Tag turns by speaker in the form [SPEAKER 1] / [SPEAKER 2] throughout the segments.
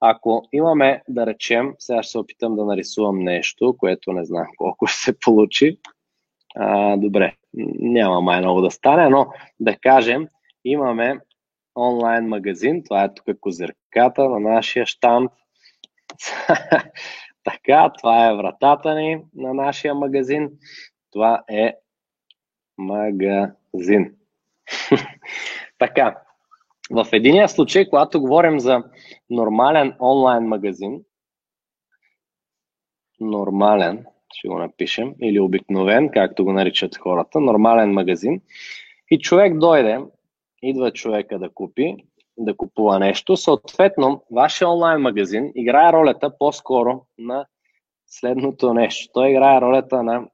[SPEAKER 1] ако имаме, да речем, сега ще се опитам да нарисувам нещо, което не знам колко ще се получи. А, добре, няма май много да стане, но да кажем, имаме онлайн магазин, това е тук козирката на нашия штамп. така, това е вратата ни на нашия магазин. Това е магазин. така, в единия случай, когато говорим за нормален онлайн магазин, нормален, ще го напишем, или обикновен, както го наричат хората, нормален магазин, и човек дойде, идва човека да купи, да купува нещо, съответно, вашия онлайн магазин играе ролята по-скоро на следното нещо. Той играе ролята на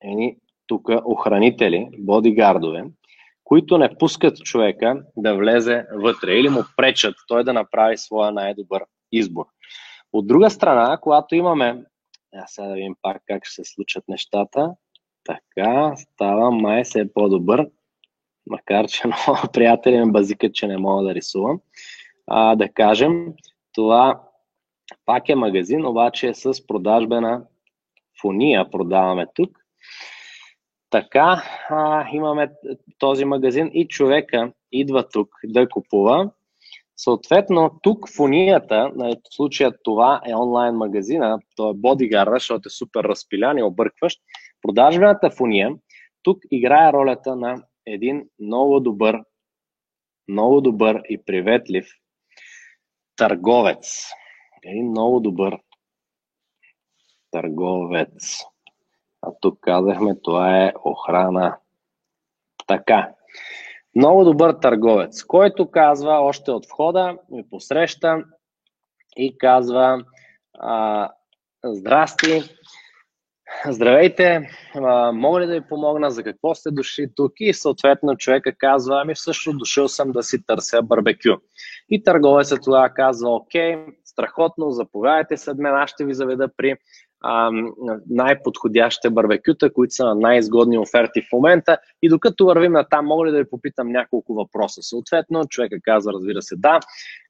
[SPEAKER 1] едни тук охранители, бодигардове, които не пускат човека да влезе вътре или му пречат той да направи своя най-добър избор. От друга страна, когато имаме, а сега да видим пак как ще се случат нещата, така, става май се е по-добър, макар че много приятели ме базикат, че не мога да рисувам. А, да кажем, това пак е магазин, обаче е с продажбена фония продаваме тук. Така, а, имаме този магазин и човека идва тук да купува. Съответно, тук фонията, в случая това е онлайн магазина, то е бодигар, защото е супер разпилян и объркващ. Продажбената фония тук играе ролята на един много добър, много добър и приветлив търговец. Един много добър търговец. А тук казахме, това е охрана. Така. Много добър търговец, който казва още от входа, ми посреща и казва а, Здрасти, Здравейте, а, мога ли да ви помогна, за какво сте дошли тук? И съответно човека казва, ами всъщност дошъл съм да си търся барбекю. И търговецът тогава казва, окей, страхотно, заповядайте след мен, аз ще ви заведа при най-подходящите барбекюта, които са на най-изгодни оферти в момента. И докато вървим на там, мога ли да ви попитам няколко въпроса? Съответно, човека казва, разбира се, да,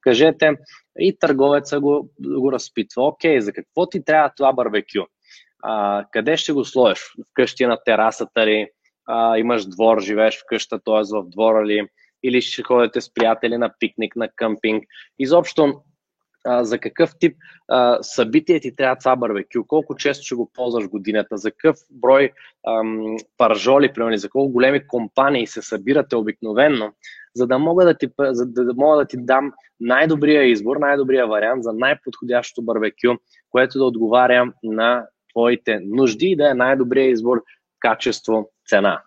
[SPEAKER 1] кажете, и търговеца го, го разпитва, окей, за какво ти трябва това барбекю? А, къде ще го сложиш? Вкъщи на терасата ли? А, имаш двор, живееш вкъща, т.е. в двора ли? Или ще ходите с приятели на пикник, на къмпинг? Изобщо, а, за какъв тип а, събитие ти трябва това барбекю? Колко често ще го ползваш годината? За какъв брой ам, паржоли, примерно, за колко големи компании се събирате обикновенно? За да мога да ти, за да мога да ти дам най-добрия избор, най-добрия вариант за най-подходящото барбекю, което да отговаря на твоите нужди и да е най-добрият избор качество, цена.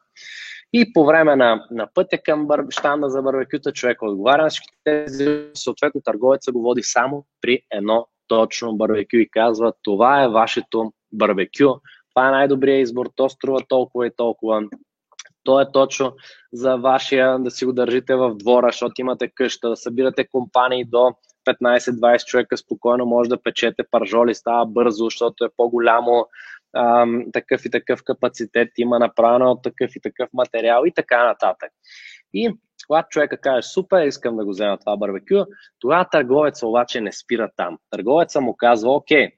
[SPEAKER 1] И по време на, на пътя към бър, щанда за барбекюта човек отговаря на всички тези, съответно търговеца го води само при едно точно барбекю и казва това е вашето барбекю, това е най-добрият избор, то струва толкова и толкова, то е точно за вашия да си го държите в двора, защото имате къща, да събирате компании до 15-20 човека спокойно може да печете паржоли, става бързо, защото е по-голямо, ам, такъв и такъв капацитет има направено от такъв и такъв материал и така нататък. И когато човека каже, супер, искам да го взема това барбекю, тогава търговеца обаче не спира там. Търговеца му казва, окей,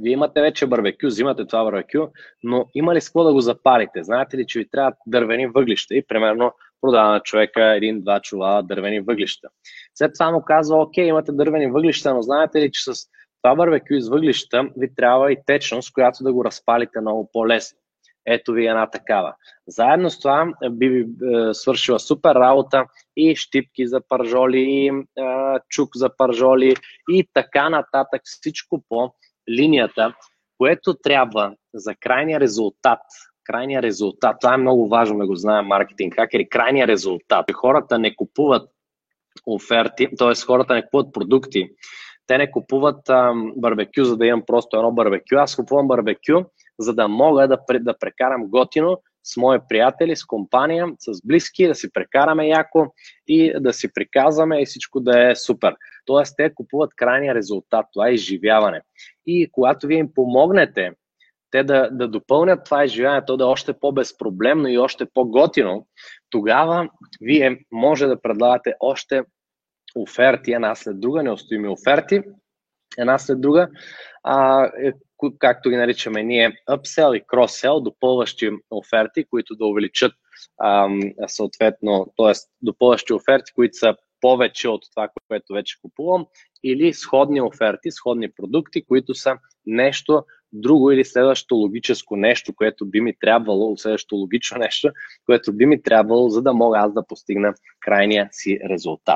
[SPEAKER 1] вие имате вече барбекю, взимате това барбекю, но има ли с какво да го запалите? Знаете ли, че ви трябва дървени въглища и примерно продава на човека един-два чувала дървени въглища. След това му казва, окей, имате дървени въглища, но знаете ли, че с това барбекю из въглища ви трябва и течност, която да го разпалите много по-лесно. Ето ви една такава. Заедно с това би ви е, свършила супер работа и щипки за пържоли, и е, чук за пържоли и така нататък. Всичко по линията, което трябва за крайния резултат крайния резултат. Това е много важно да го знаем маркетинг хакери. Крайния резултат. Хората не купуват оферти, т.е. хората не купуват продукти. Те не купуват ам, барбекю, за да имам просто едно барбекю. Аз купувам барбекю, за да мога да, да прекарам готино с мои приятели, с компания, с близки, да си прекараме яко и да си приказваме и всичко да е супер. Тоест, те купуват крайния резултат, това е изживяване. И когато вие им помогнете те да, да допълнят това изживяване, то да е още по-безпроблемно и още по-готино, тогава вие може да предлагате още оферти, една след друга, неустоими оферти една след друга, а, е, както ги наричаме ние, upsell и cross-sell, допълващи оферти, които да увеличат а, съответно, т.е. допълващи оферти, които са повече от това, което вече купувам, или сходни оферти, сходни продукти, които са нещо друго или следващото логическо нещо, което би ми трябвало, следващото логично нещо, което би ми трябвало, за да мога аз да постигна крайния си резултат.